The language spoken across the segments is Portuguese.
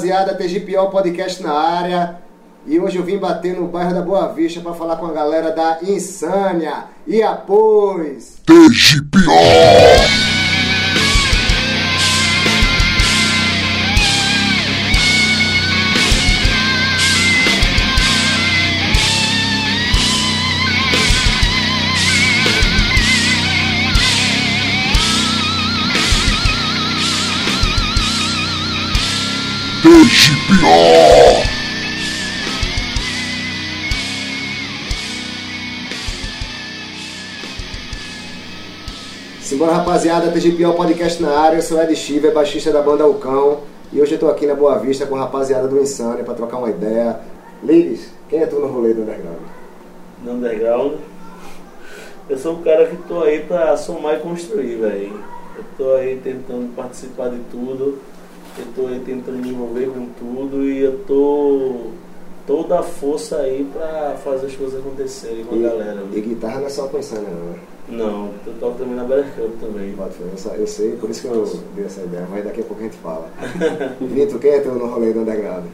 rapaziada, TGPO Podcast na área. E hoje eu vim bater no bairro da Boa Vista para falar com a galera da Insânia. E após. TGPO! TGPO! Simbora rapaziada, TGPO Podcast na área. Eu sou Ed Chiver, baixista da banda Alcão. E hoje eu tô aqui na Boa Vista com a rapaziada do Insânia para trocar uma ideia. Ladies, quem é tu no rolê do underground? no underground. Eu sou o cara que tô aí pra somar e construir, velho. Eu tô aí tentando participar de tudo. Eu tô aí tentando me envolver com tudo e eu tô toda a força aí pra fazer as coisas acontecerem com a galera. E guitarra não é só com Insânia, não, né? Não, eu toco também na Better Cup também. Pode ser, eu só- Eu sei, por isso que eu dei essa ideia, mas daqui a pouco a gente fala. Vitor, quem é tu no rolê do underground?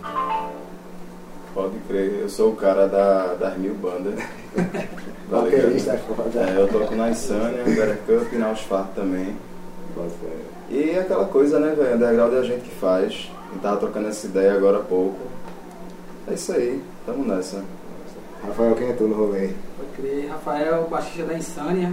Pode crer, eu sou o cara da, das mil bandas. Baterista é foda. É, eu toco na Insânia, Better Cup e na Osfar também. Pode ser. E é aquela coisa, né, velho? Underground é a gente que faz. A gente tava trocando essa ideia agora há pouco. É isso aí, tamo nessa. Rafael, quem é tu no rolê? Pode crer, Rafael, baixista da Insânia.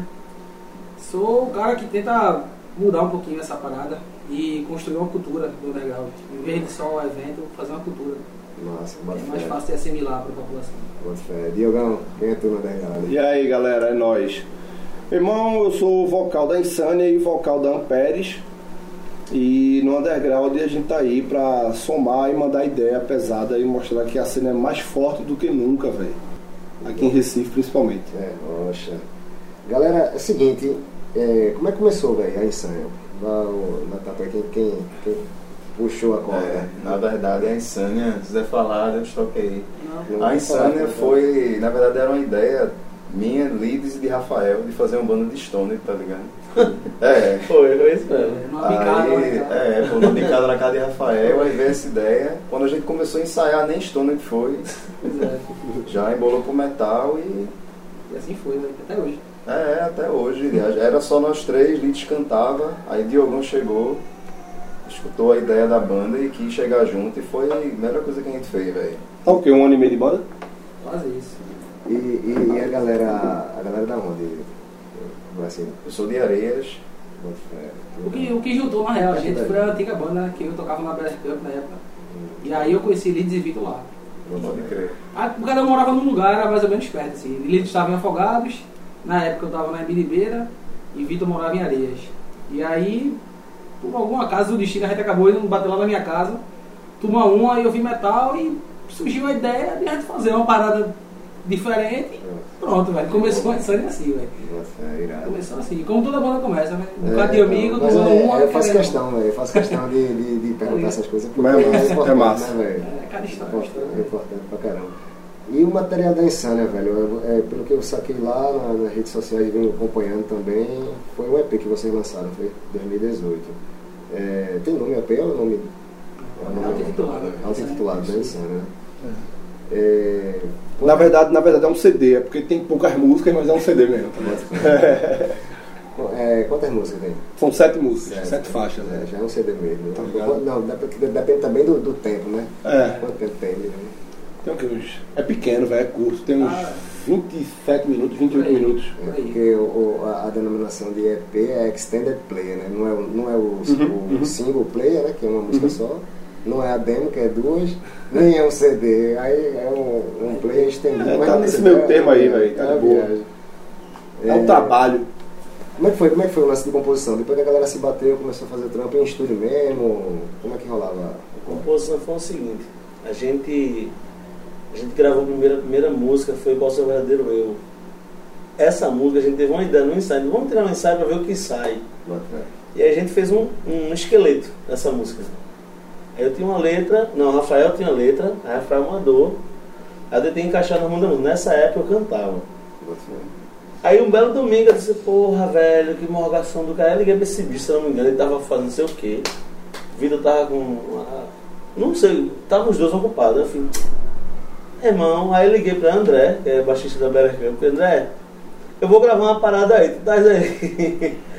Sou o cara que tenta mudar um pouquinho essa parada e construir uma cultura do underground. Em vez de só o evento, fazer uma cultura. Nossa, É mais fé. fácil de assimilar para a população. Bota fé. Diogão, quem é tu no underground? E aí galera, é nóis. Irmão, eu sou o vocal da Insânia e vocal da Amperes. E no underground a gente tá aí pra somar e mandar ideia pesada e mostrar que a cena é mais forte do que nunca, velho. Aqui em Recife principalmente. É, rocha. Galera, é o seguinte, é, como é que começou, velho, a Insânia? O- na tatu, quem, quem, quem puxou a corda? É, na verdade, a Insânia, se quiser falar, eu. Não A Insânia foi, na verdade, era uma ideia minha, Lides e de Rafael, de fazer uma banda de Stone, tá ligado? É. Foi, foi isso mesmo. Uma picada, Aí, é, pô, uma picada na casa de Rafael, aí veio essa ideia. Quando a gente começou a ensaiar, nem Stone foi. Pois é. Já embolou pro metal e E assim foi, né? até hoje. É, até hoje. Era só nós três, Lides cantava, aí Diogão chegou, escutou a ideia da banda e quis chegar junto e foi a melhor coisa que a gente fez, velho. Tá o quê? Um ano e meio de banda? Quase isso. E, e, e a galera, a galera da onde? Assim, Eu sou de Areias. O que, o que juntou, na real, a gente foi a antiga banda que eu tocava na Better Cup na época. E aí eu conheci Lides e Vitor lá. pode crer. Ah, O cara morava num lugar, era mais ou menos perto, assim. Lides estava em Afogados, na época eu estava na Ibiribeira e Vitor morava em Areias. E aí, por alguma casa do destino, a gente acabou indo bater lá na minha casa, tomar uma, aí eu vi metal e surgiu a ideia de a gente fazer uma parada diferente. Pronto, velho. Começou a insânia assim, velho. Irado. Começou assim, como toda banda começa, né? Um É, bocado de amigo, mas tomando é, uma. eu faço questão, velho. Eu faço questão de, de, de perguntar essas coisas. porque Mas é massa, importante, é massa. Né, velho? É, cada história, É história. importante pra caramba. E o material da Insânia, velho, é, é, pelo que eu saquei lá na- nas redes sociais e venho acompanhando também, foi um EP que vocês lançaram, foi 2018. É, tem nome EP ou nome? É o nome Auto-intitulado. Auto-intitulado da Insânia, né? É, Na verdade, na verdade é um CD, é porque tem poucas músicas, mas é um CD mesmo. é, quantas músicas tem? São sete músicas, Sete. sete faixas. É, né? já é um CD mesmo. Tá não, depende, depende também do, do tempo, né? É. Quanto tempo tem? Né? Tem o quê? Uns- É pequeno, velho, é curto. Tem uns Ah. 27 minutos, 28 Por aí. minutos. É, porque o, o- a, a denominação de EP é Extended Player, né? Não é, o- não é o, Uhum, o uhum. single player, né? Que é uma música só. Não é a demo, que é duas. Nem é um CD. Aí é um, um player estendido. É, Mas tá não nesse é- meio é- termo aí, é- velho, tá é de uma boa. É um trabalho. Como é, que foi, como é que foi o lance de composição? Depois que a galera se bateu, começou a fazer trampo em estúdio mesmo? Como é que rolava? A composição foi o seguinte, a gente, a gente gravou a primeira, a primeira música, foi Qual Seu Verdadeiro Eu. Essa música a gente teve uma ideia no ensaio, vamos tirar um ensaio para ver o que sai. E aí a gente fez um, um esqueleto dessa música. Aí eu tinha uma letra, não, o Rafael tinha letra, aí o Rafael mandou, aí eu tentei encaixar na música. Nessa época eu cantava. Aí um belo domingo eu disse, porra, velho, que morgação do cara. Eu liguei pra esse bicho, se eu não me engano, ele tava fazendo não sei o quê. O Vitor tava com uma, Não sei, estavam os dois ocupados. Eu falei, irmão, aí eu liguei pra André, que é baixista da Better Camp, falei, André, eu vou gravar uma parada aí, tu tá aí.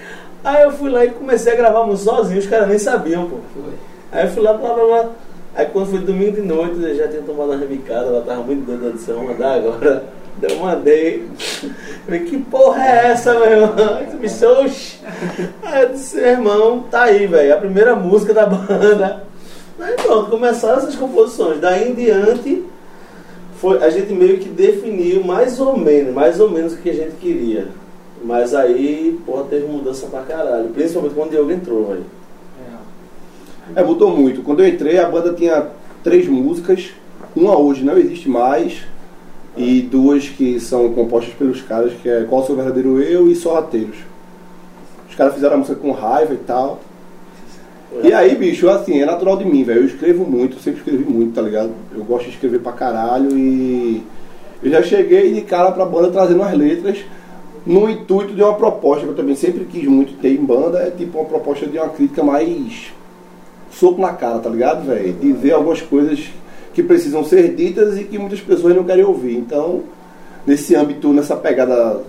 Aí eu fui lá e comecei a gravar sozinho, os caras nem sabiam, pô. Foi. Aí eu fui lá, blá blá blá. Aí quando foi domingo de noite, eu já tinha tomado uma remicada, ela tava muito doida, eu disse, mandar agora. Eu mandei. Falei, que porra é essa, meu irmão? Eu disse, oxi. Aí eu disse, irmão, tá aí, velho, a primeira música da banda. Aí pronto, começaram essas composições. Daí em diante, foi, a gente meio que definiu mais ou menos, mais ou menos o que a gente queria. Mas aí, porra, teve mudança pra caralho. Principalmente quando o Diogo entrou, velho. É. Mudou muito. Quando eu entrei, a banda tinha três músicas. Uma hoje não existe mais. E duas que são compostas pelos caras, que é Qual o Seu Verdadeiro Eu e Sorrateiros. Os caras fizeram a música com raiva e tal. E aí, bicho, assim, é natural de mim, velho. Eu escrevo muito, sempre escrevi muito, tá ligado? Eu gosto de escrever pra caralho e eu já cheguei de cara pra banda trazendo as letras no intuito de uma proposta que eu também sempre quis muito ter em banda, é tipo uma proposta de uma crítica mais soco na cara, tá ligado, velho? Dizer algumas coisas que precisam ser ditas e que muitas pessoas não querem ouvir. Então, nesse âmbito, nessa pegada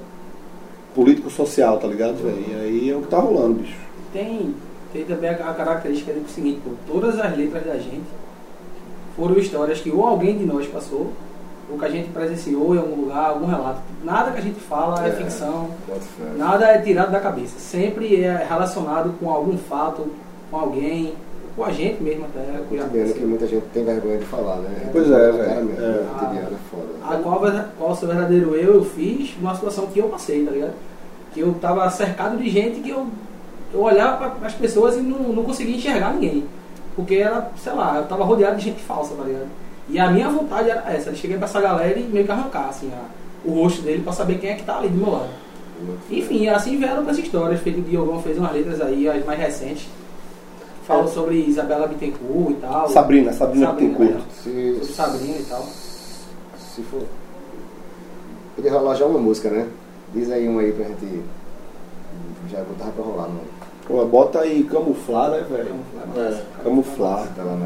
político-social, tá ligado, velho? E aí é o que tá rolando, bicho. Tem, tem também a, característica do seguinte, pô, todas as letras da gente foram histórias que ou alguém de nós passou, ou que a gente presenciou em algum lugar, algum relato. Nada que a gente fala é, É. ficção, nada é tirado da cabeça. Sempre é relacionado com algum fato, com alguém, com a gente mesmo até. com Cotidiano que muita gente tem vergonha de falar, né? Pois é, cara velho. mesmo, É. né? Cotidiano é foda. A qual, o seu verdadeiro eu eu fiz numa situação que eu passei, tá ligado? Que eu tava cercado de gente que eu, eu olhava para as pessoas e não, não conseguia enxergar ninguém. Porque era, sei lá, eu tava rodeado de gente falsa, tá ligado? E a minha vontade era essa, eu cheguei pra essa galera e meio que arrancar, assim, a- o rosto dele pra saber quem é que tá ali do meu lado. Enfim, assim vieram outras histórias, feito o Diogão fez umas letras aí, as mais recentes. Falam É. sobre Isabela Bittencourt e tal. Sabrina, Sabrina Sabrina, curto. é. Se, Sobre Sabrina e tal. se for. Podia rolar já uma música, né? Diz aí uma aí pra gente. Já botava pra rolar, mano. Pô, bota aí camuflar, né, velho? É. Camuflar. Tá lá no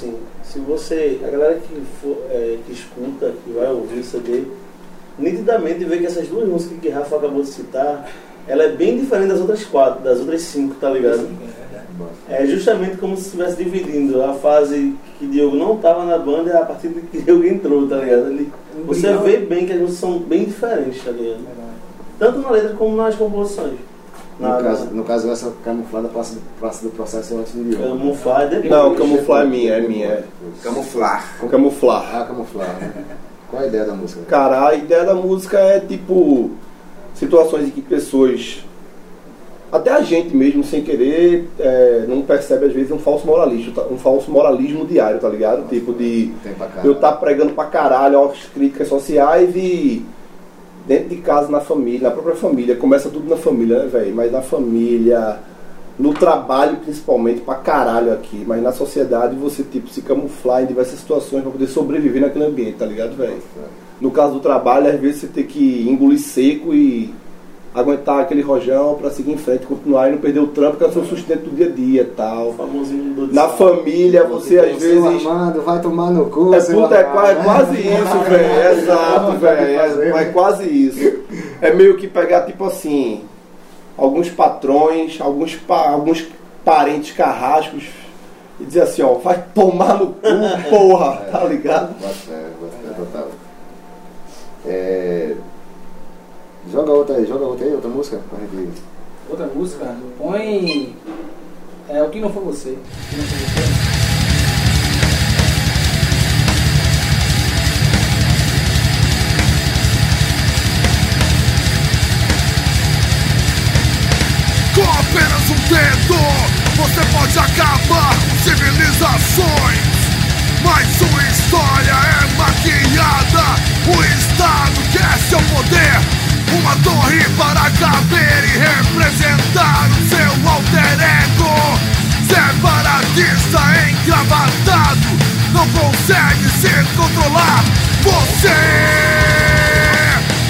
assim. Se você. A galera que, for, é, que escuta, que vai ouvir o CD, nitidamente vê que essas duas músicas que Rafa acabou de citar, ela é bem diferente das outras quatro, das outras cinco, tá ligado? É justamente como se estivesse dividindo a fase que Diogo não estava na banda a partir de que Diogo entrou, tá ligado? Ele, você vê bem que as músicas são bem diferentes, tá ligado? Tanto na letra como nas composições. No caso, no caso, essa camuflada passa do, passa do processo antes do Diogo. camuflar depois. Não, camuflar é minha, é minha. é. Camuflar. Camuflar. Ah, camuflar, né? Qual a ideia da música? Cara, a ideia da música é tipo situações em que pessoas, até a gente mesmo, sem querer, é, não percebe às vezes um falso moralismo, tá- um falso moralismo diário, tá ligado? Tipo de eu tá pregando pra caralho as críticas sociais e dentro de casa, na família, na própria família, começa tudo na família, né, velho? Mas na família, no trabalho principalmente, pra caralho aqui, mas na sociedade você, tipo, se camuflar em diversas situações pra poder sobreviver naquele ambiente, tá ligado, velho? No caso do trabalho, às vezes você tem que engolir seco e aguentar aquele rojão pra seguir em frente, continuar e não perder o trampo, que é o seu sustento do dia a dia e tal. Na família, você às vezes. Armando, vai tomar no cu. É, puta, é, Armando. qua- é quase isso, velho. É exato, velho. É, é quase isso. É meio que pegar, tipo assim, alguns patrões, alguns, pa- alguns parentes carrascos e dizer assim, ó, vai tomar no cu, porra, tá ligado? Bota fé, total. É... Joga outra aí, joga outra aí, outra música. pra gente- Outra música, põe. É o que não foi você. O que não foi você. Com apenas um dedo, você pode acabar com civilizações. Mas sua história é maquiada. O Estado quer seu poder. Uma torre para caber e representar o seu alter ego. Separatista engravatado, não consegue se controlar. Você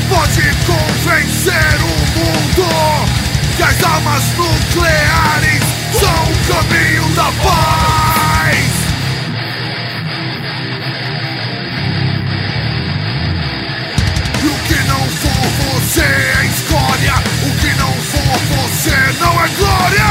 pode convencer o mundo que as armas nucleares são o caminho da paz. Você não é glória.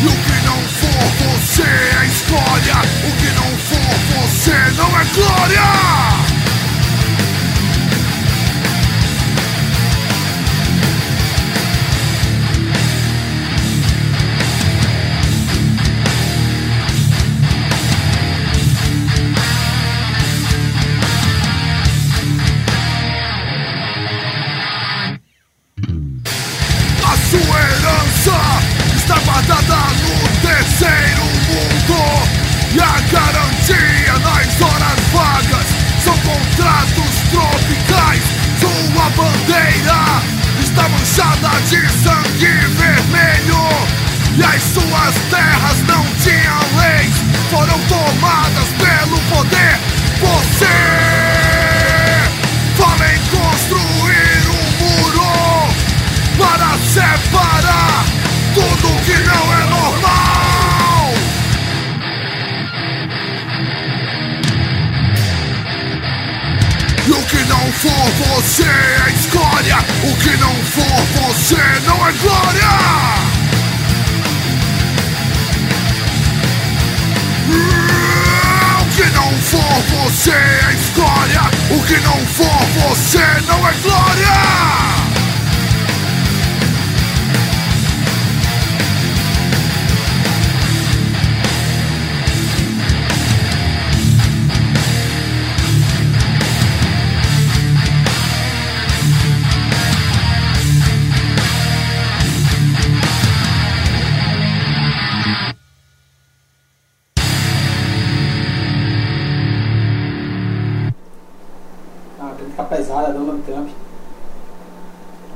E o que não for você é escória. O que não for você não é glória. Pesada, Donald Trump.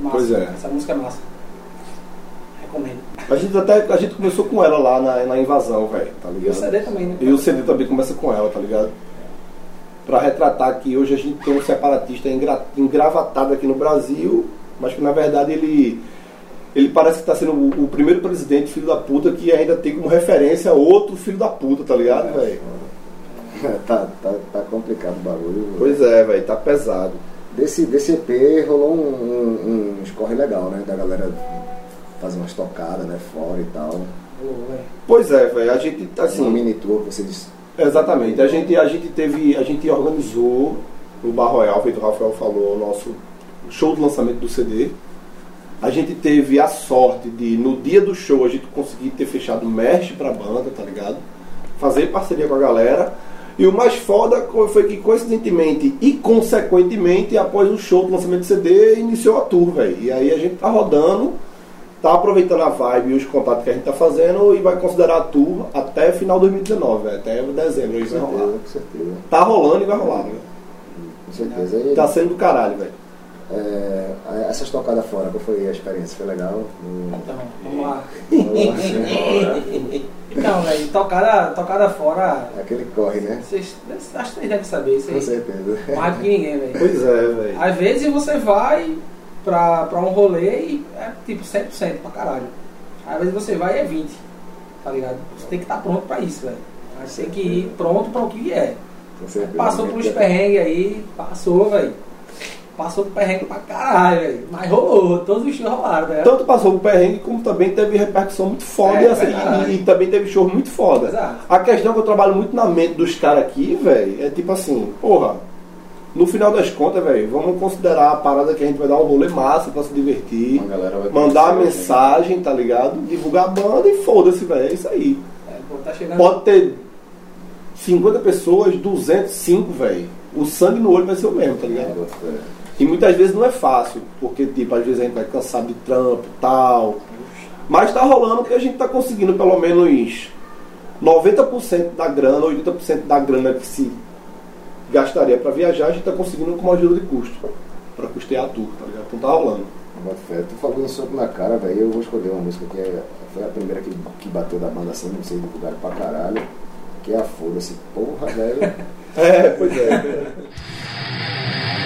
Massa. Pois é. Essa música é massa. Recomendo. A gente até a gente começou com ela lá na, na invasão, velho, tá E o ligado? CD também, né? E o CD também começa com ela, tá ligado? Pra retratar que hoje a gente tem um separatista engra- engravatado aqui no Brasil, mas que na verdade ele ele parece que tá sendo o, o primeiro presidente filho da puta que ainda tem como referência outro filho da puta, tá ligado, velho? tá, tá, tá complicado o bagulho. Pois é, velho, tá pesado. Desse, desse EP rolou um, um, um escorre legal, né? Da galera fazer umas tocadas, né? Fora e tal. Pois é, velho, a gente Assim, assim, uma mini tour que você disse. Exatamente. A gente, a gente teve, a gente organizou no Bar Royal, feito o Rafael falou, o nosso show de lançamento do CD. A gente teve a sorte de, no dia do show, a gente conseguir ter fechado merch pra banda, tá ligado? Fazer parceria com a galera. E o mais foda foi que, coincidentemente e consequentemente, após o show do lançamento do CD, iniciou a tour, velho. E aí a gente tá rodando, tá aproveitando a vibe e os contatos que a gente tá fazendo e vai considerar a tour até final de 2019, velho. Até dezembro Com vai rolar. certeza, com certeza. Tá rolando e vai rolar, velho. Com certeza. Tá sendo do caralho, velho. É, essas tocadas fora, qual foi a experiência? Foi legal? Hum, Então, vamos lá. Então, velho, tocada, tocada fora. Aquele corre, né? Vocês, acho que vocês devem saber isso Com aí. certeza. Mais do que ninguém, velho. Pois é, velho. Às vezes você vai pra, pra um rolê e é tipo 100% pra caralho. Às vezes você vai e é 20, tá ligado? Você tem que estar pronto pra isso, velho. Aí Você tem que ir pronto pra o que vier. Com certeza. Passou por uns perrengues aí, passou, velho. Passou por perrengue pra caralho, velho. Mas rolou, todos os shows rolaram, velho. Tanto passou o perrengue, como também teve repercussão muito foda É, e, assim, e, e também teve show muito foda. Exato. A questão que eu trabalho muito na mente dos caras aqui, velho, é tipo assim, porra, no final das contas, velho, vamos considerar a parada que a gente vai dar um rolê massa pra se divertir, Uma galera vai mandar a conhecer, mensagem, tá ligado? Divulgar a banda e foda-se, velho, é isso aí. É, pô, tá chegando. Pode ter 50 pessoas, 205, velho. O sangue no olho vai ser o mesmo, tá ligado? E muitas vezes não é fácil, porque tipo, às vezes a gente vai cansado de trampo e tal. Mas tá rolando que a gente tá conseguindo pelo menos 90% da grana, 80% da grana que se gastaria pra viajar, a gente tá conseguindo com uma ajuda de custo. Pra custear a tour, tá ligado? Então tá rolando. Fé. Tu falou um soco na cara, velho. Eu vou escolher uma música que é, foi a primeira que, que bateu da banda assim, não sei divulgar pra caralho. Que é a Foda-se. Porra, velho. É, pois é.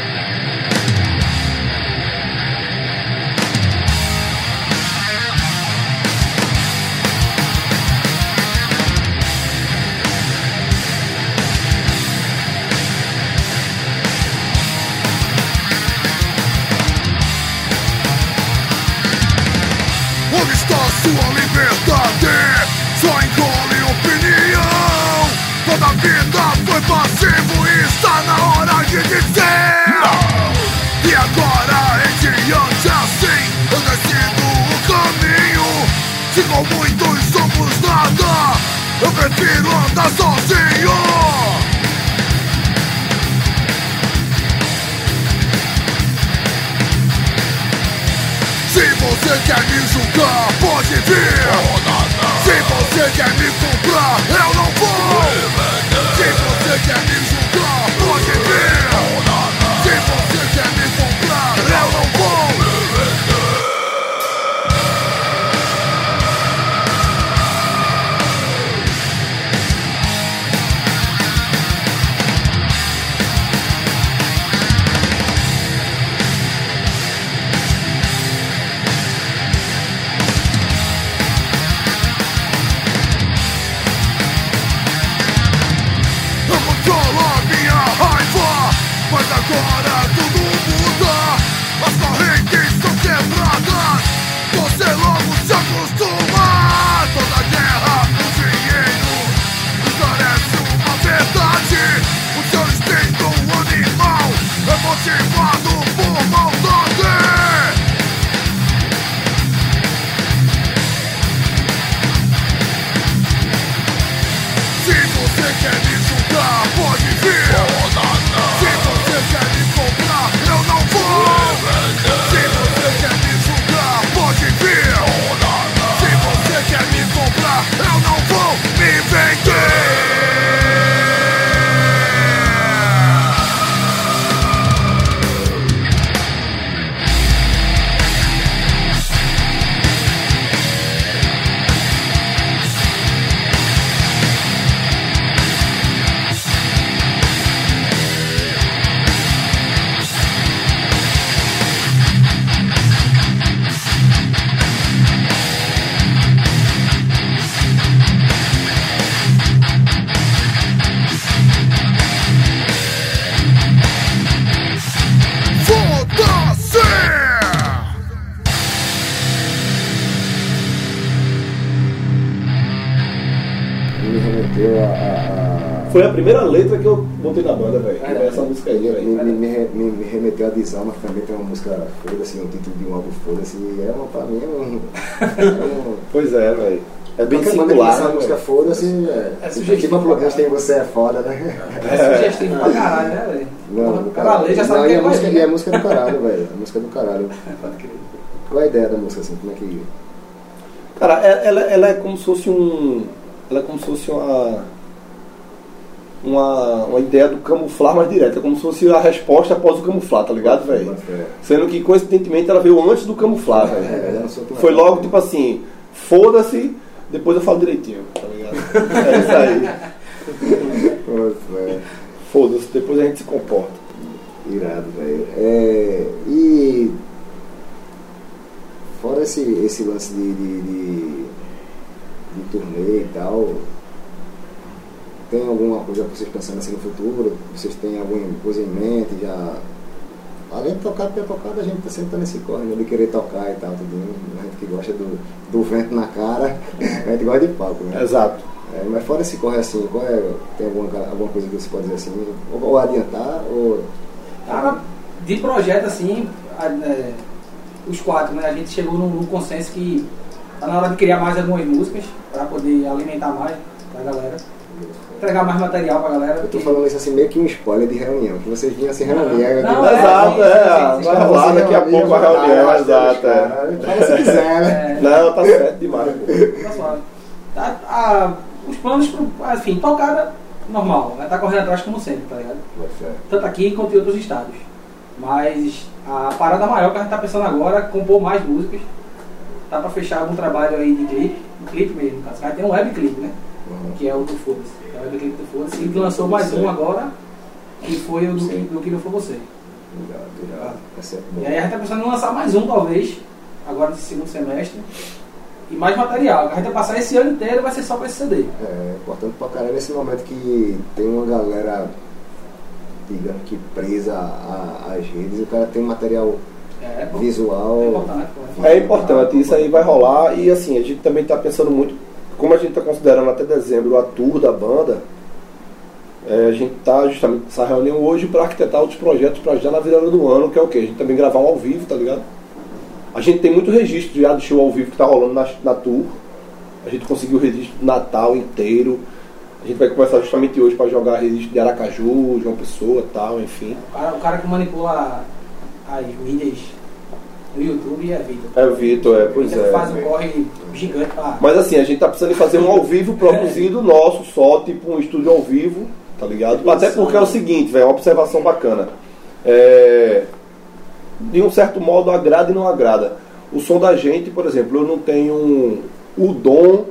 e está na hora de dizer não. E agora em diante assim eu decido o caminho. Se com muitos somos nada, eu prefiro andar sozinho. Se você quer me julgar, pode vir Se você quer me comprar, eu não vou Se você quer me música Foda-se, um título de um álbum Foda-se. e É uma, pra mim, é um. É um Pois é, velho. É bem Qualquer singular. lançar né, música? Foda-se. É, É tipo, sugestivo tipo a Plugins tem Você é Foda, né? É sugestivo pra caralho, né, velho? Não, cara já sabe Não, que e é a música, mais, e a né? música é do caralho, velho. A música é do caralho. Pode crer. Qual é a ideia da música, assim? Como é que. Cara, ela, ela- ela é como se fosse um. Ela é como se fosse uma. Uma, uma ideia do camuflar mais direta, como se fosse a resposta após o camuflar, tá ligado, velho? É, Sendo que coincidentemente ela veio antes do camuflar, velho. é, sou tão- Foi logo tipo assim, foda-se, depois eu falo direitinho, tá ligado? É isso aí. É. Foda-se, depois a gente se comporta. Irado, velho. É, e. Fora esse, esse lance de, de, de, de turnê e tal, tem alguma coisa que vocês pensando assim no futuro? Vocês têm alguma coisa em mente? Já. Além de tocar, ter tocado, a gente tá sempre tá nesse corre, né? De querer tocar e tal, tudo. A gente que gosta do, do vento na cara, a gente gosta de palco, né? Exato. É, mas fora esse corre assim, qual é, tem alguma, alguma coisa que você pode dizer assim? Ou, ou adiantar, ou. Cara, de projeto assim, a- é, os quatro, né? A gente chegou num, num consenso que tá na hora de criar mais algumas músicas pra poder alimentar mais pra galera. Entregar mais material pra galera. Eu tô porque- falando isso assim meio que um spoiler de reunião, que vocês vinham se reunir. aí Não, é, Exato, é. Vai rolar daqui a pouco a reunião, exato. é. Fala se quiser, né? É, Não, tá certo demais, tá suave. Tá- a- os planos, enfim, tocada normal, vai estar correndo atrás como sempre, tá ligado? Tanto aqui quanto em outros estados. Mas a parada maior que a gente tá pensando agora é compor mais músicas. Tá pra fechar algum trabalho aí de clipe, um clipe mesmo, no caso. Ter um webclip, né? Que é o do Foda-se. É o do Foda-se. E lançou mais um agora, que foi o do, que, do que não foi você. Obrigado, obrigado. É. E aí a gente tá pensando em lançar mais um, talvez, agora nesse segundo semestre. E mais material. A gente vai passar esse ano inteiro vai ser só com esse CD. É importante pra caralho nesse momento que tem uma galera, digamos que presa às redes, e o cara tem um material É, pô. visual. É importante. É importante, isso aí vai rolar e assim, a gente também está pensando muito, como a gente está considerando até dezembro a tour da banda, é, a gente está justamente nessa reunião hoje para arquitetar outros projetos para já na virada do ano, que é o quê? A gente também gravar um ao vivo, tá ligado? A gente tem muito registro já do show ao vivo que tá rolando na, na tour. A gente conseguiu o registro do Natal inteiro. A gente vai começar justamente hoje para jogar registro de Aracaju, João Pessoa tal, enfim. O cara, o cara que manipula as mídias do YouTube é Vitor. É o Vitor, é, pois Ele é. faz um corre gigante pra. Mas assim, a gente tá precisando de fazer um ao vivo produzido nosso, só, tipo um estúdio ao vivo, tá ligado? Até porque é o seguinte, velho, uma observação bacana. É, de um certo modo agrada e não agrada. O som da gente, por exemplo, eu não tenho o dom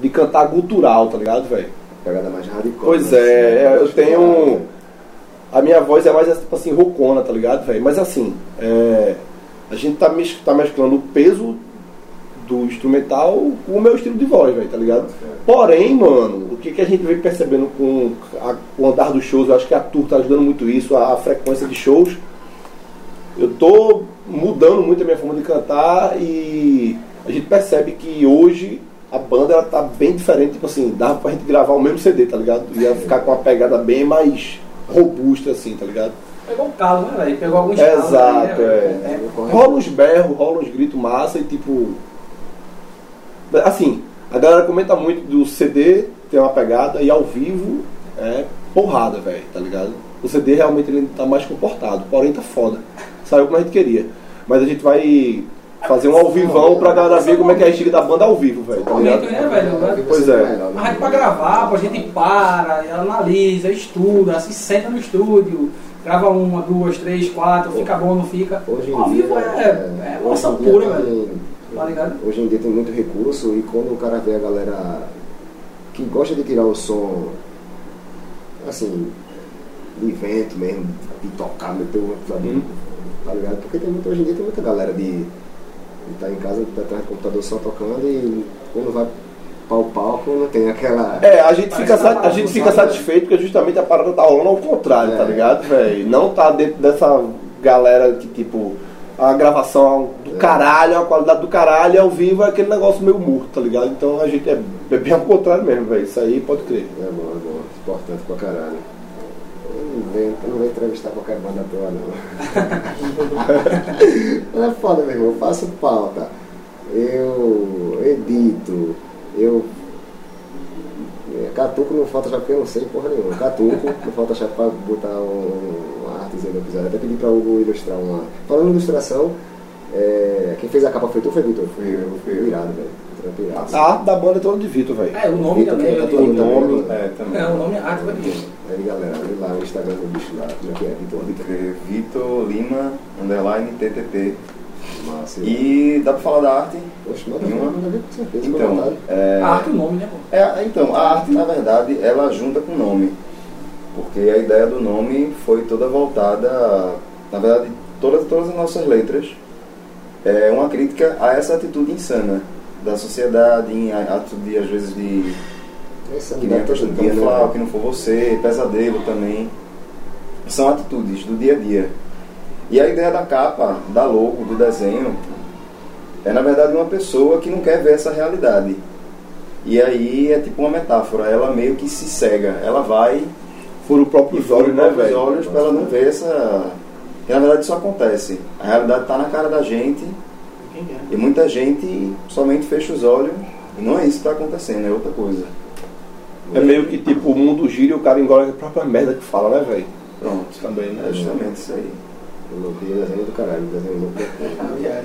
de cantar gutural, tá ligado, velho? Pegada mais hardcore. Pois né? é, é, eu tenho. A minha voz é mais tipo assim, rocona, tá ligado, velho? Mas assim, é, a gente tá, mes- tá mesclando o peso do instrumental com o meu estilo de voz, velho, tá ligado? Porém, mano, o que, que a gente vem percebendo com a- o andar dos shows, eu acho que a tour tá ajudando muito isso, a, a frequência de shows. Eu tô mudando muito a minha forma de cantar e a gente percebe que hoje a banda ela tá bem diferente, tipo assim, dava pra gente gravar o mesmo CD, tá ligado? Ia ficar com uma pegada bem mais robusta, assim, tá ligado? Pegou o calo, né, velho? Pegou alguns calos. Exato, né, é. velho? Rola uns berros, rola uns gritos massa e tipo. Assim, a galera comenta muito do CD, tem uma pegada, e ao vivo é porrada, velho, tá ligado? O CD realmente ele tá mais comportado, porém tá foda. Saiu como a gente queria. Mas a gente vai fazer um ao vivão pra galera ver como é que é a estilo da banda ao vivo, velho, tá ligado? né, velho? Pois é. Né? Mas pra gravar, pô, a gente para, analisa, estuda, se senta no estúdio, grava uma, duas, três, quatro, fica bom, não fica. Hoje em Ao dia, vivo é, é em dia pura, tem- velho. Tá ligado? Hoje em dia tem muito recurso e quando o cara vê a galera que gosta de tirar o som assim, de vento mesmo, de tocar, meter o amplificador, Uhum. tá ligado? Porque tem muito, hoje em dia tem muita galera de estar em casa atrás do computador só tocando e quando vai para o palco não tem aquela. É, a gente, fica, tá a gente fica satisfeito porque justamente a parada tá rolando ao contrário, É. tá ligado, velho? Não tá dentro dessa galera que, tipo, a gravação do É. caralho, a qualidade do caralho, ao vivo é aquele negócio meio morto, tá ligado? Então a gente é Bem ao contrário mesmo, velho. Isso aí pode crer. É bom, é bom. Importante pra caralho. Eu não vem, não vou entrevistar qualquer banda à toa, não. é foda, meu irmão. Eu faço pauta. Eu edito. Eu. é, Catuco no Photoshop, porque eu não sei porra nenhuma. Catuco no Photoshop pra botar um, uma artezinha no episódio. Até pedi pra Hugo ilustrar uma. Falando em ilustração, é, quem fez a capa foi tu, foi Vitor? Foi eu, foi irado, velho. A arte da banda é toda de Vitor, velho. É, o nome Vitor também. eu tatuagem digo. também, nome? É, também. É, o nome é arte vai vir. Aí galera, olha lá o Instagram do bicho lá, como é que é? Vitor Vitor. É Vitor Lima, underline TTT. Massa. E dá pra falar da arte? Poxa, manda ver com certeza. Então, é, A arte é o nome, né, pô? é, então, a arte, na verdade, ela junta com o nome. Porque a ideia do nome foi toda voltada, na verdade, todas, todas as nossas letras, é uma crítica a essa atitude insana da sociedade, em a atitude, às vezes, de Essa que nem a questão de dia, camuflar, o que não for você, pesadelo também. São atitudes do dia a dia. E a ideia da capa, da logo, do desenho, é na verdade uma pessoa que não quer ver essa realidade. E aí é tipo uma metáfora, ela meio que se cega, ela vai Fura o e próprio olhos, os né, próprios velho? olhos para ela não ver essa. Que na verdade isso acontece. A realidade está na cara da gente é? e muita gente somente fecha os olhos e não é isso que está acontecendo, é outra coisa. É meio que tipo, o mundo gira e o cara engole a própria merda que fala, né, velho? Pronto. Também, né? É justamente isso aí. Eu não queria desenho do caralho, desenho louco. Ah, já é.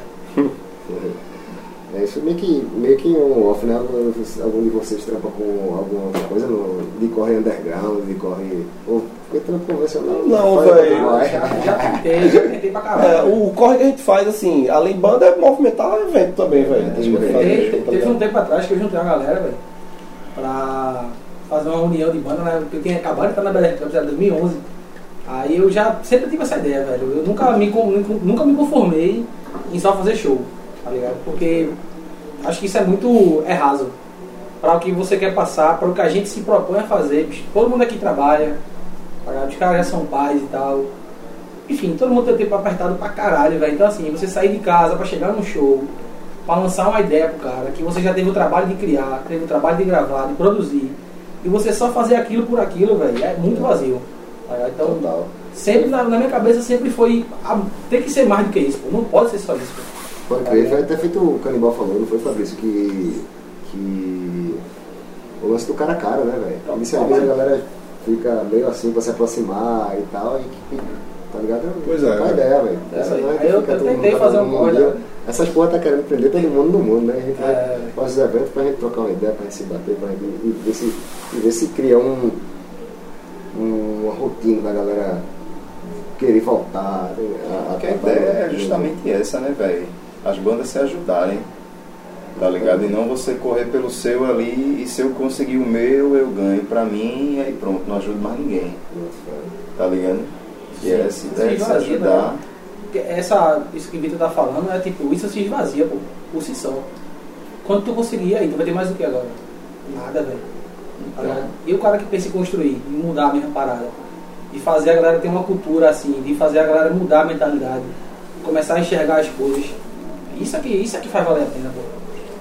É isso meio que, meio que um off, né? Algum de vocês trampa com alguma coisa no, de corre underground, de corre. Ou porque trampo convencional. Não, faz velho. é. Já tentei, já tentei pra É, caralho. o corre que a gente faz, assim, além banda, é movimentar evento também, velho. É, teve- tá teve um tempo atrás que eu juntei uma galera, velho, pra fazer uma união de banda, né? Porque eu tinha acabado de estar na BR Campos, era 2011. Aí eu já sempre tive essa ideia, velho. Eu nunca me, nunca me conformei em só fazer show, tá ligado? Porque acho que isso é muito é raso. Para o que você quer passar, para o que a gente se propõe a fazer. Todo mundo aqui trabalha, tá os caras já são pais e tal. Enfim, todo mundo tem tempo apertado pra caralho, velho. Então, assim, você sair de casa pra chegar num show, pra lançar uma ideia pro cara, que você já teve o trabalho de criar, teve o trabalho de gravar, de produzir, e você só fazer aquilo por aquilo, velho, é muito vazio. Então, Total. sempre na, na minha cabeça sempre foi. ah, tem que ser mais do que isso, pô. Não pode ser só isso, pô. Pode crer, foi até feito o Canibal falou, não foi Fabrício, que. que. O lance do cara a cara, né, velho? Inicialmente a galera fica meio assim pra se aproximar e tal, e que. Tá ligado? Pois é, Qual a né? ideia, velho? Essa aí. Não é que eu- eu tentei mundo, fazer um dia. né? Essas porra tá querendo prender todo mundo no mundo, né? A gente vai É. faz os eventos pra gente trocar uma ideia, pra gente se bater, pra gente e ver se, e ver se cria um, da galera querer voltar. A, Porque a ideia é justamente essa, né, velho? As bandas se ajudarem, tá ligado? E não você correr pelo seu ali e se eu conseguir o meu, eu ganho pra mim e aí pronto, não ajudo mais ninguém, tá ligado? E é essa ideia de se ajudar. né? Porque Essa, isso que o Vitor tá falando é tipo, isso se esvazia, pô, por si só. Quando tu conseguir aí, tu vai ter mais do que agora? Nada, velho. Ligado? E o cara que pensa em construir, em mudar a mesma parada, de fazer a galera ter uma cultura assim, de fazer a galera mudar a mentalidade, começar a enxergar as coisas. Isso aqui, isso aqui faz valer a pena, pô.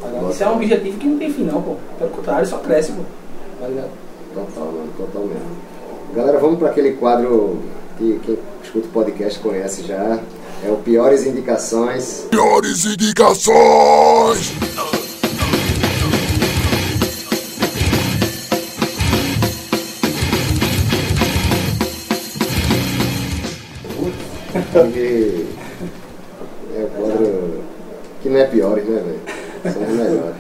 Tá? Isso é um objetivo que não tem fim não, pô. Pelo contrário, só cresce, pô. Tá ligado? Total, mano, total mesmo. Galera, vamos para aquele quadro que quem escuta o podcast conhece já. É o Piores Indicações. Piores indicações! Que é quadro que não é piores, né, velho? São os melhores.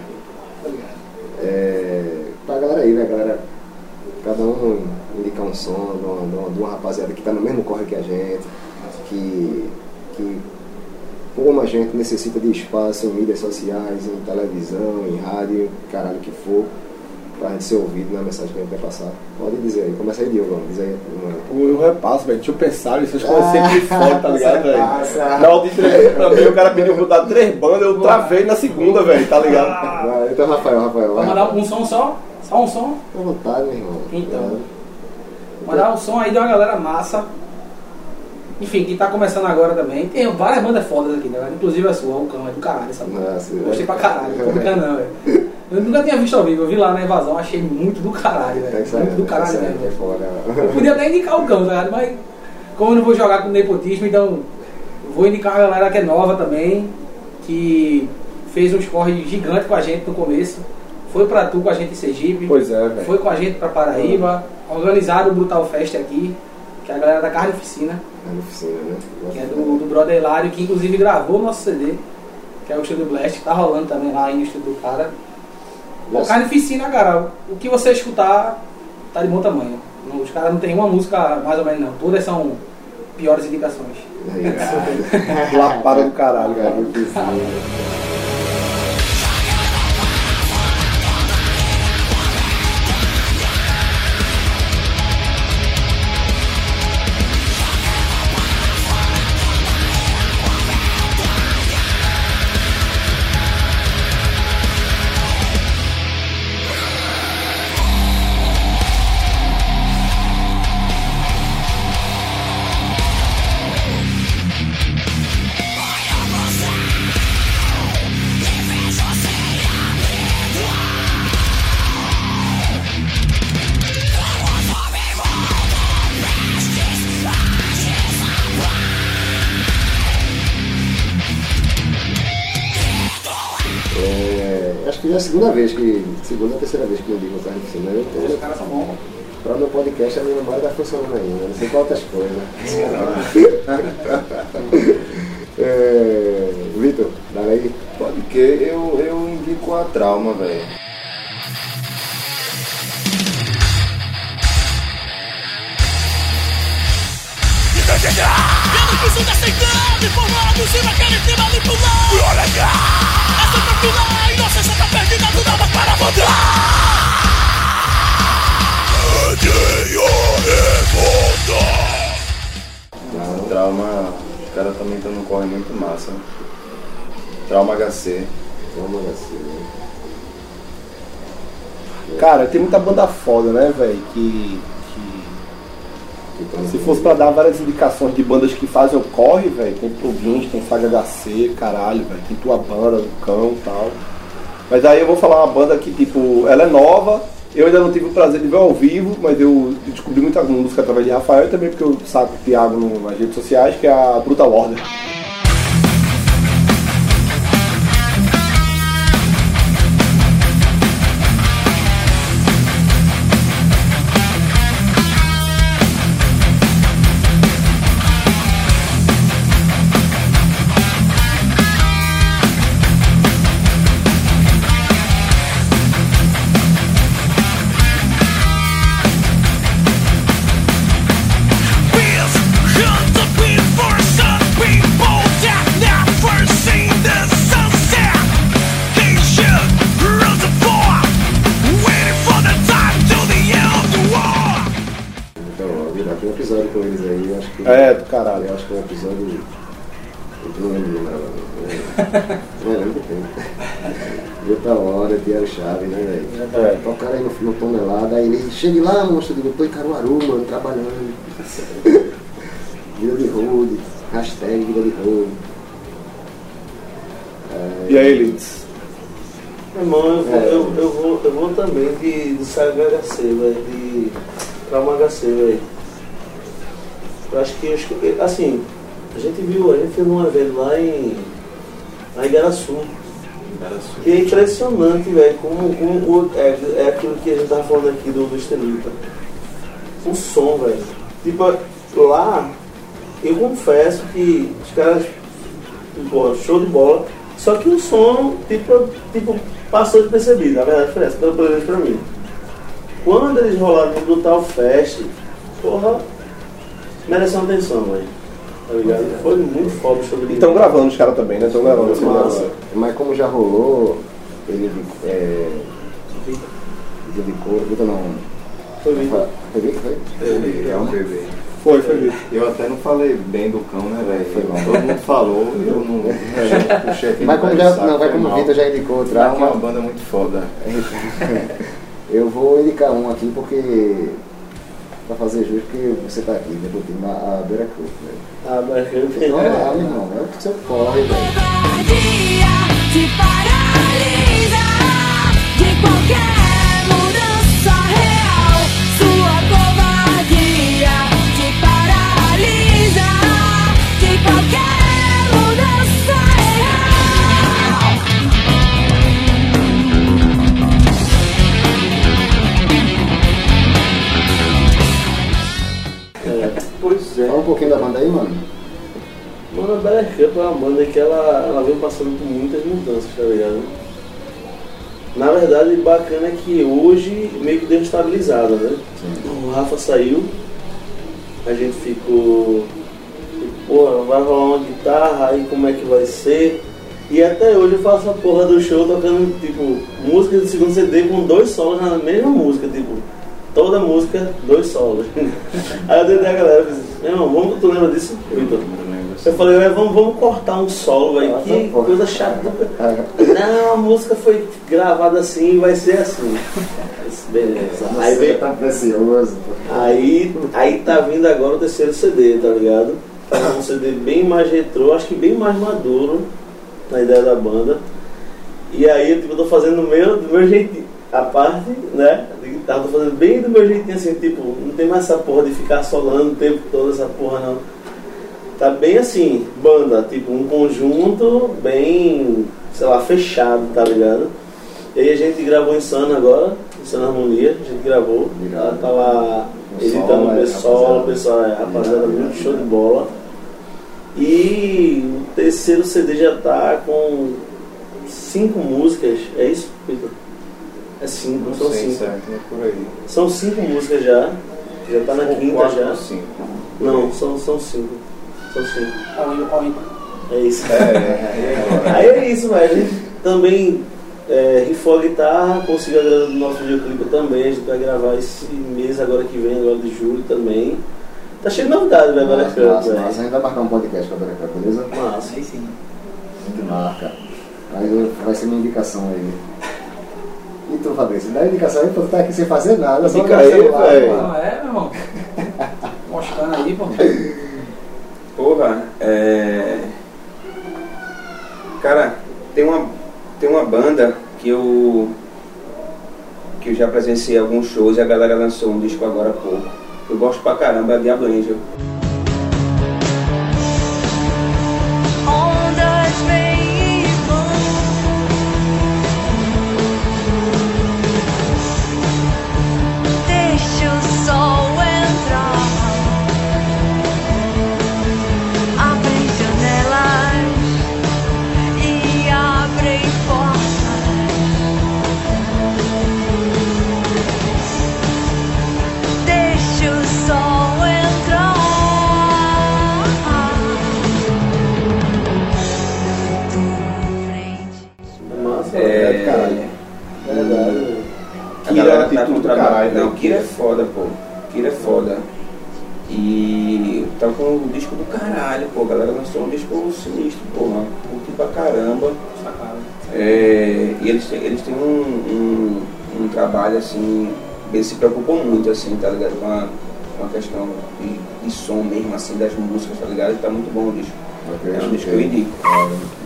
É, pra galera aí, né, galera? Cada um indicar um som de uma- de uma rapaziada que tá no mesmo corre que a gente, que, que como a gente necessita de espaço em mídias sociais, em televisão, em rádio, caralho que for, pra gente ser ouvido na mensagem que a gente quer passar. Pode dizer aí, começa aí, Diogo, diz aí. Eu repasso, velho. Deixa eu pensar, essas coisas sempre foda, tá ligado, velho? Na pra mim, o cara pediu pra eu dar três bandas, eu travei na segunda, velho, tá ligado? Vai, então, Rafael, Rafael, Vai vai. mandar um som só? Só um som? À vontade, meu irmão. Então. É. Mandar um som aí de uma galera massa. Enfim, que tá começando agora também. Tem várias bandas fodas aqui, né? Inclusive a sua, o cão é do caralho, essa banda. Gostei é. pra caralho, não tô brincando não, velho. Eu nunca tinha visto ao vivo, eu vi lá na evasão, achei muito do caralho, Tá velho. excelente, Muito do tá caralho mesmo. é fora. Eu podia até indicar o cão, tá ligado? Mas como eu não vou jogar com nepotismo, então vou indicar a galera que é nova também, que fez uns corre gigante com a gente no começo. Foi pra tu com a gente em Sergipe. Pois é, velho. Foi com a gente pra Paraíba. Organizaram o Brutal Fest aqui, que é a galera da Carne Oficina, na oficina, né? que é do, do Brother Hilário, que inclusive gravou o nosso CD, que é o Estúdio Blast, que tá rolando também lá aí no estúdio do cara. Bom, Carne Oficina, cara, o que você escutar tá de bom tamanho. Os caras não tem uma música mais ou menos não, todas são piores indicações. Aí, Lapada do caralho, cara, segunda vez que. Segunda ou terceira vez que eu digo carne oficina. Eu, Os eu, caras são bons. Para o meu podcast a minha memória está funcionando ainda, não sei qual outras coisas. é, Vitor, dá aí. Pode que eu, eu indico a trauma, velho. Eu não preciso aceitando, informados e naquele clima manipular. É só tranquilar, a inocência tá perdida, dá mais para voltar. Trauma, os caras também estão num corre muito massa. Trauma HC. Vamos assim, né? Cara, tem muita banda foda, né, velho? Que, que tá se fosse pra dar várias indicações de bandas que fazem o corre, velho, tem plugins, tem Saga HC, caralho, velho, tem tua banda do cão e tal. Mas aí eu vou falar uma banda que, tipo, ela é nova, eu ainda não tive o prazer de ver ao vivo, mas eu descobri muita música através de Rafael e também porque eu saco o Thiago nas redes sociais, que é a Brutal Order. Chega lá, eu digo, tô em Caruaru, mano, trabalhando. vida de road, hashtag vida de road. É, E aí, Lids? Meu irmão, eu vou, É. eu, eu vou, eu vou também de, de Saga HC, velho, de Trauma HC, velho. Eu acho que, assim, a gente viu, a gente fez um evento lá em, lá em Garaçu, que é impressionante, velho, como, o- é, é aquilo que a gente tava falando aqui do, do Estelita. O som, velho. Tipo, lá, eu confesso que os caras, pô, show de bola, só que o som, tipo, tipo passou despercebido, na verdade essa, pelo menos pra mim. Quando eles rolaram no Brutal Fest, porra, mereceu atenção, velho. Tá ligado? Foi muito foda o show do Estão gravando os caras também, né? Estão gravando esse Massa. Mas como já rolou, ele é, dedicou, Vitor não. Foi muito. Foi Vitor, foi? Ele é um bebê. Foi, foi isso. Eu até não falei bem do cão, né, velho? Foi mal. Todo mundo falou, eu não puxei aqui. Mas no como, já, saco, não, vai como o mal. Vitor já indicou o Aqui é uma trauma, banda muito foda. eu vou indicar um aqui porque. Pra fazer justo, porque você tá aqui, né? Porque a Beira Cruz, né? Ah, mas eu Então lá, meu irmão, é o que você corre, velho. Covardia te paralisa. qualquer Fala um pouquinho da banda aí, mano. Mano, a Bela Cup é uma banda que ela, ela vem passando por muitas mudanças, tá ligado? Na verdade, bacana é que hoje meio que deu estabilizada, né? O Rafa saiu, a gente ficou. Porra, vai rolar uma guitarra, aí como é que vai ser? E até hoje eu faço a porra do show tocando, tipo, música do segundo CD com dois solos na mesma música, tipo, toda música, dois solos. aí eu dei a galera, irmão, vamos, tu lembra disso, Vitor? Eu falei, "Ué, vamos, vamos cortar um solo, velho. Nossa, Que coisa chata. Não, a música foi gravada assim, vai ser assim. Beleza. Aí, Você vem, tá precioso. aí, aí tá vindo agora o terceiro CD, tá ligado? É um CD bem mais retrô, acho que bem mais maduro na ideia da banda. E aí, tipo, eu tô fazendo do meu, do meu jeitinho. A parte, né, de guitarra, tô fazendo bem do meu jeitinho, assim, tipo, não tem mais essa porra de ficar solando o tempo todo, essa porra não. Tá bem assim, banda, tipo, um conjunto bem, sei lá, fechado, tá ligado? E aí a gente gravou Insano agora, Insano Harmonia, a gente gravou, ela tá lá O editando o é, pessoal, o pessoal é rapaziada muito show de bola. E o terceiro CD já tá com cinco músicas, é isso, Vitor? É cinco, Não são sei cinco. certo, mas por aí. São cinco músicas já, já tá na Ou quinta quatro já. ou cinco. Não, são, são cinco. São cinco. Ímpar. É isso. É, é, é. Aí é isso, velho. A gente também é, rifou a guitarra, conseguiu a do nosso videoclipe também. A gente vai gravar esse mês agora que vem, agora de julho também. Tá cheio de novidade, velho, Massa, Cup, massa, massa. A gente vai marcar um podcast com a Cup, beleza? Massa. Aí sim. A gente marca. Aí vai ser minha indicação aí. E tu, Fabrício? Dá indicação aí pra tu tá aqui sem fazer nada. só Indica aí, celular, velho. mano. Não é, meu irmão? Mostrando aí, pô. Porra, é. Cara, tem uma, tem uma banda que eu. que eu já presenciei alguns shows e a galera lançou um disco agora há pouco. Eu gosto pra caramba, é Diablo Angel. Trabalho assim, eles se preocupam muito assim, tá ligado? Com a, com a questão de, de som mesmo, assim, das músicas, tá ligado? E tá muito bom o disco. Ok, É um disco que eu indico.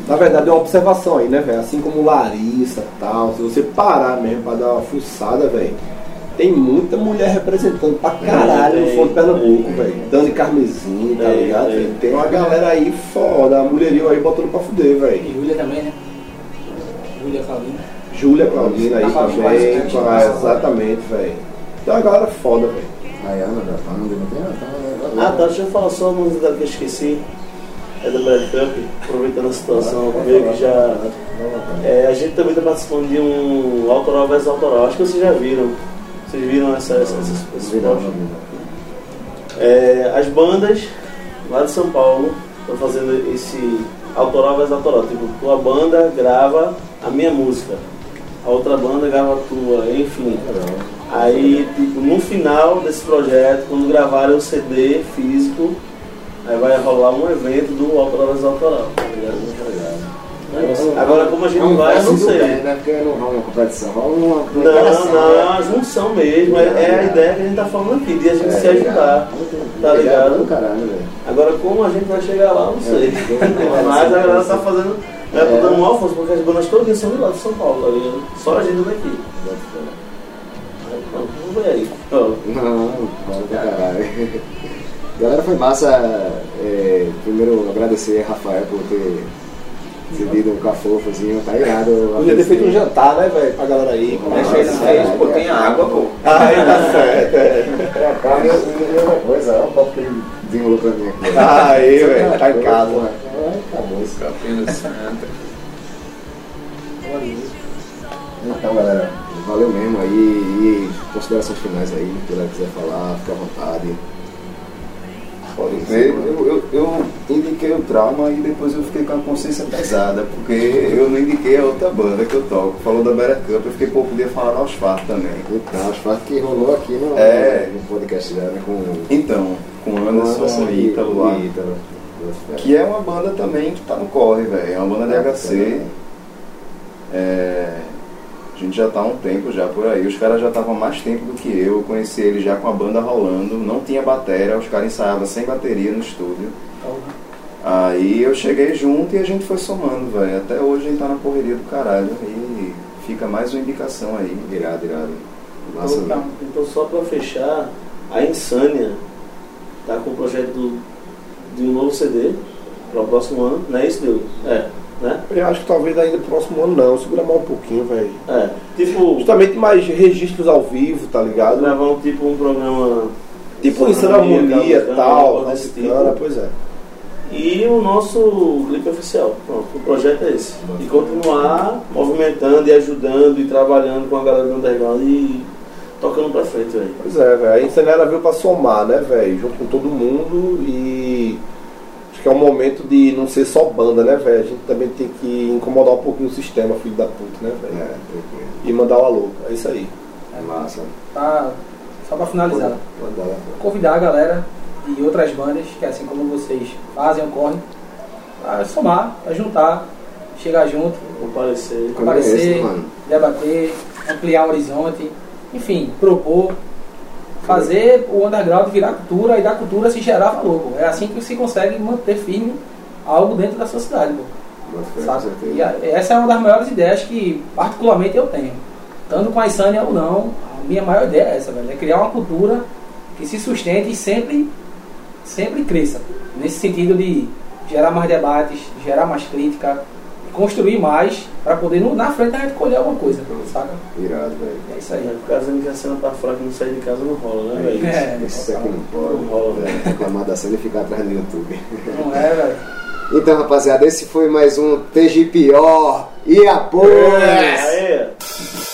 Na verdade é uma observação aí, né, velho? Assim como Larissa e tal, se você parar mesmo pra dar uma fuçada, velho, tem muita mulher representando pra caralho no de Pernambuco, velho. Dani Carmesim, tá Tem, ligado? tem. Tem uma galera aí foda, a mulherio aí botando pra fuder, velho. E Júlia também, né? Júlia Claudina. Júlia Claudina aí Tá também, a- mais, exatamente, velho. Tem uma galera foda, velho. Rayana da Panda, não tem? Ah, tá. Ah, tá, deixa eu falar só uma música que eu esqueci. É da Brad Cup, aproveitando a situação, meio que já. É, a gente também está participando de um autoral versus autoral. Acho que vocês já viram. Vocês viram essa, essa, essa, esse. É, as bandas lá de São Paulo estão fazendo esse autoral versus autoral. Tipo, tua banda grava a minha música, a outra banda grava tua, enfim. Aí, tipo, no final desse projeto, quando gravarem o CD físico, aí vai rolar um evento do autoral versus autoral, tá ligado? Agora, como a gente É um vai, eu não sei. bem, né? Porque não rola uma uma Não, não, é né? uma junção mesmo. É, é a ideia que a gente tá falando aqui, de a gente É, se ajudar. Tá ligado? do caralho. Agora, como a gente vai chegar lá, não sei. É. Mas a galera tá fazendo. É, É. dando um almoço, porque as bandas todas são de lá de São Paulo, tá ligado? Só a gente daqui. Vamos ver aí. Não, bora pra caralho. Galera, foi massa. é, primeiro, agradecer a Rafael por ter cedido um cafofozinho. Tá irado. Podia ter feito um jantar, né, velho, pra galera aí. Deixa aí na frente, pô, tem água, pô. Aí tá certo, é. Pra cá, e e outra coisa, olha o copo que ele desenrolou pra mim aqui. Aí, velho, tá em casa. Ai, Capina Santa. Então, galera, valeu mesmo aí. E considerações finais aí, se quiser quiser falar, fica à vontade. Pode ver, eu, eu, eu indiquei o trauma e depois eu fiquei com a consciência pesada, porque eu não indiquei a outra banda que eu toco. Falou da Better Cup, eu fiquei, pô, podia falar aos fatos também. Então, acho que rolou aqui no, É. no podcast já, né? Com Então, com Anderson e Ítalo lá. e Ítalo. Que é uma banda também que tá no corre, velho. É uma banda de HC. É, a gente já tá há um tempo já por aí. Os caras já estavam mais tempo do que eu. Eu conheci eles já com a banda rolando. Não tinha bateria, os caras ensaiavam sem bateria no estúdio. Aí eu cheguei junto e a gente foi somando, velho. Até hoje a gente tá na correria do caralho. E fica mais uma indicação aí. Irado, irado. Massa Então, então, só para fechar, a Insânia tá com o projeto do- de um novo CD para o próximo ano, não é isso, Deus? É, né? Eu acho que talvez ainda próximo ano não, segura mais um pouquinho, velho. É. Tipo, Justamente mais registros ao vivo, tá ligado? gravar um tipo um programa. Tipo em Harmonia, e tal, coisa desse tipo. pois é. E o nosso clipe oficial. Pronto, o projeto é esse. E continuar movimentando e ajudando e trabalhando com a galera do underground e tocando pra frente, velho. Pois é, velho. A Insanera veio pra somar, né, velho? Junto com todo mundo e. Acho que é um momento de não ser só banda, né, velho? A gente também tem que incomodar um pouquinho o sistema, filho da puta, né, velho? É, tranquilo. E mandar o alô. É isso aí. É massa. Tá, só pra finalizar. Pode lá. convidar a galera e outras bandas que assim como vocês fazem, ocorrem, a somar, a juntar, chegar junto, Comparecer. É mano? debater, ampliar o horizonte, enfim, propor, fazer o underground virar cultura e da cultura se gerar valor. pô. É assim que se consegue manter firme algo dentro da sociedade. E a- essa é uma das maiores ideias que particularmente eu tenho. Tanto com a Insânia ou não, a minha maior ideia é essa, velho. É criar uma cultura que se sustente e sempre, sempre cresça. Nesse sentido de gerar mais debates, gerar mais crítica, construir mais, para poder no- na frente a gente colher alguma coisa, saca? Irado, velho. É isso Aí, cara dizendo que a cena tá fraca e não sair de casa não rola, né, velho? É. Isso aqui não pode. Não rola, velho. Reclamar da cena e ficar atrás do YouTube. Não é, velho. Então, rapaziada, esse foi mais um TG Pior. E apoio! Aê! Em